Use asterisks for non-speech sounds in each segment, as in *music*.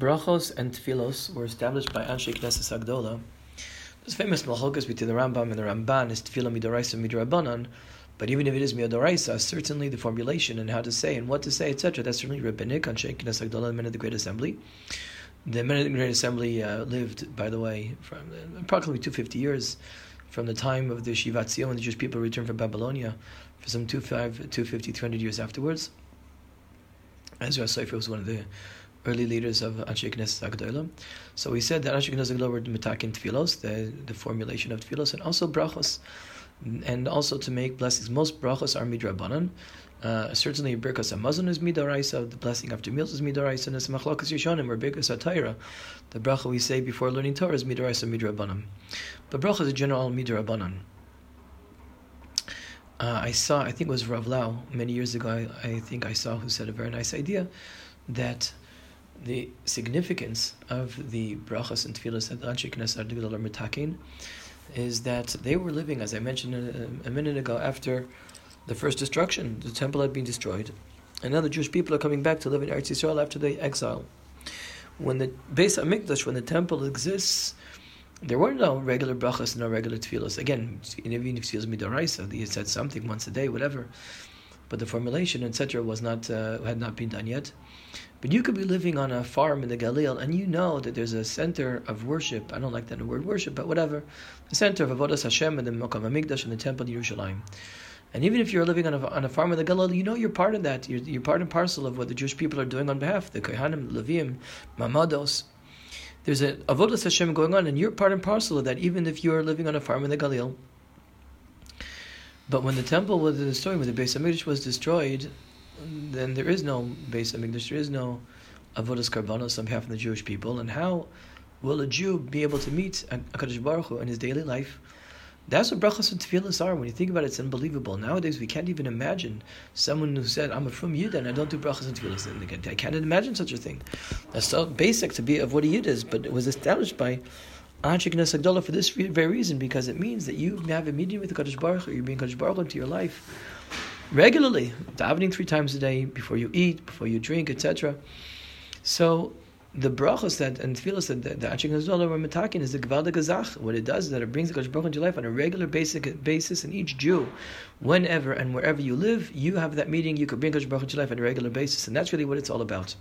Brachos and Tfilos were established by Anshe Knesset Agdola. There's famous machlokas between the Rambam and the Ramban is Tfilah Midoraisa Midrabanan, but even if it is Midoraisa, certainly the formulation and how to say and what to say, etc., that's certainly rabbinic. Anshe Knesset Agdola, the men of the Great Assembly. The men of the Great Assembly uh, lived, by the way, from approximately 250 years from the time of the Shivat Zion, when the Jewish people returned from Babylonia, for some 250, 300 years afterwards. Ezra Sofer was one of the early leaders of Anshe Knesset. So we said that Anshe Knesset Agdola were mitakin tfilos, the, the formulation of tfilos, and also brachos, and also to make blessings. Most brachos are midrabanan. Uh, certainly, Birkas Hamazon is midoraisa. The blessing after meals is midoraisa. And Machlokas Rishonim or Birkas HaTorah, the bracha we say before learning Torah is midoraisa midrabanan. But bracha is a general midrabanan. Uh, I saw, I think it was Rav Lau many years ago. I, I think I saw who said a very nice idea that the significance of the brachas and tefillas that Anshe Knesset is that they were living, as I mentioned a, a, minute ago, after the first destruction. The temple had been destroyed, and now the Jewish people are coming back to live in Eretz Yisrael after the exile. When the Beis Hamikdash, when the temple exists, there were no regular brachas, no regular tefillas. Again, even if tefillas midoraisa, he said something once a day, whatever. But the formulation, etc., was not uh, had not been done yet. But you could be living on a farm in the Galil, and you know that there's a center of worship. I don't like that word worship, but whatever. The center of Avodas Hashem in the Mokam Hamikdash in the Temple of Yerushalayim. And even if you're living on a, on a farm in the Galil, you know you're part of that. You're, you're part and parcel of what the Jewish people are doing on behalf. The Kohanim, Levim, Mamados. There's a Avodas Hashem going on, and you're part and parcel of that, even if you're living on a farm in the Galil. But when the temple was destroyed, when the Beis Hamikdash was destroyed, then there is no Beis Hamikdash, there is no Avodas Karbanos on behalf of the Jewish people. And how will a Jew be able to meet HaKadosh Baruch Hu in his daily life? That's what brachas and tefillas are. When you think about it, it's unbelievable. Nowadays, we can't even imagine someone who said, "I'm a frum Yid and I don't do brachas and tefillas." I can't imagine such a thing. That's so basic to be of what a Yid is, but it was established by Anshe Knesset Agdola for this very reason, because it means that you have a meeting with the Kadosh Baruch Hu, you're being Kadosh Baruch Hu into your life regularly, davening three times a day, before you eat, before you drink, etc. So the brachos that and tefillos that the, Knesset Agdola were metakin is the Gvalda Gazach. What it does is that it brings the Kadosh Baruch into your life on a regular basic basis, and each Jew, whenever and wherever you live, you have that meeting. You could bring Kadosh Baruch into your life on a regular basis, and that's really what it's all about.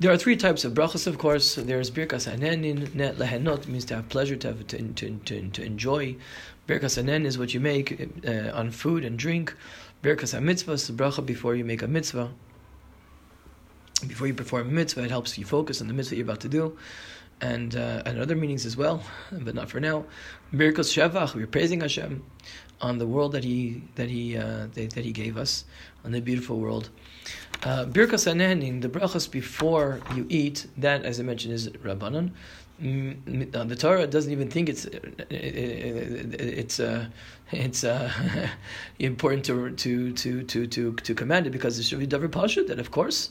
There are three types of brachas, of course. There's birkas hanenin, net lehenot means to have pleasure, to have to, to, to, to enjoy. Birkas hanen is what you make uh, on food and drink. Birkas mitzvah is the bracha before you make a mitzvah. Before you perform a mitzvah, it helps you focus on the mitzvah you're about to do. And, uh, and other meanings as well, but not for now. Birkas shevach, we're praising Hashem on the world that He that He uh, that, that He gave us, on the beautiful world. Uh, Birkas Hanenin, the brachas before you eat, that, as I mentioned, is Rabbanon. Mm, uh, the Torah doesn't even think it's it's uh, it's uh, *laughs* important to to to to to to command it because it should be davar pashut that of course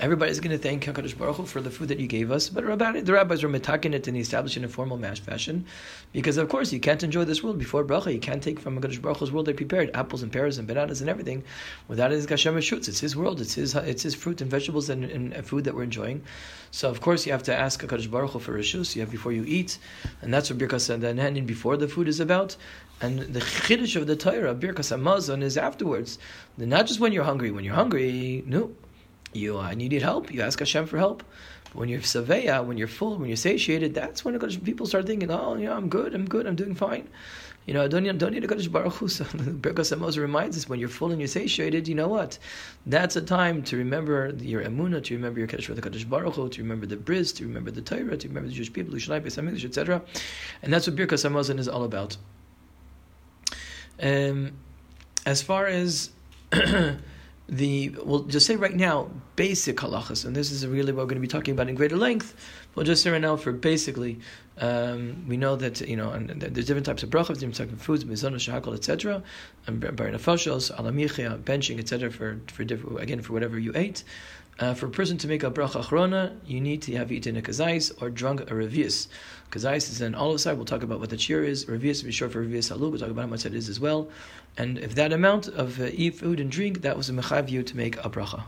Everybody's going to thank Hakadosh Baruch Hu for the food that you gave us, but the rabbis were metaking it and establishing a formal mash fashion, because of course you can't enjoy this world before bracha. You can't take from Hakadosh Baruch Hu's world they prepared apples and pears and bananas and everything. Without his Hashem shoots. It's His world. It's His. It's His fruit and vegetables and, and food that we're enjoying. So of course you have to ask Hakadosh Baruch Hu for rishus. You have before you eat, and that's what birkas and before the food is about. And the chiddush of the Torah, birkas hamazon, is afterwards. Not just when you're hungry. When you're hungry, no you uh, and you need help, you ask Hashem for help. But when you're saveya, when you're full, when you're satiated, that's when people start thinking, oh, yeah, I'm good, I'm good, I'm doing fine. You know, I don't need, don't need a Kadosh Baruch Hu. *laughs* So Hamazon reminds us when you're full and you're satiated, you know what? That's a time to remember your Emunah, to remember your Kaddish the Kadosh Baruch Hu, to remember the Bris, to remember the Torah, to remember the Jewish people, etc. And that's what Birkas Hamazon is all about. Um, as far as *clears throat* the we'll just say right now basic halachas, and this is really what we're going to be talking about in greater length. We'll just say right now for basically, um, we know that you know and there's different types of brachas, different types of foods, mizana, shakal, etc., and borei nefashos, alamichia, benching, etc. For for different again for whatever you ate. Uh, for a person to make a bracha achrona, you need to have eaten a kazais or drunk a revius. Kazais is an olive side. We'll talk about what the cheer is. Revius, be sure for revius halu. We'll talk about how much that is as well. And if that amount of uh, eat food and drink, that was a mechav you to make a bracha.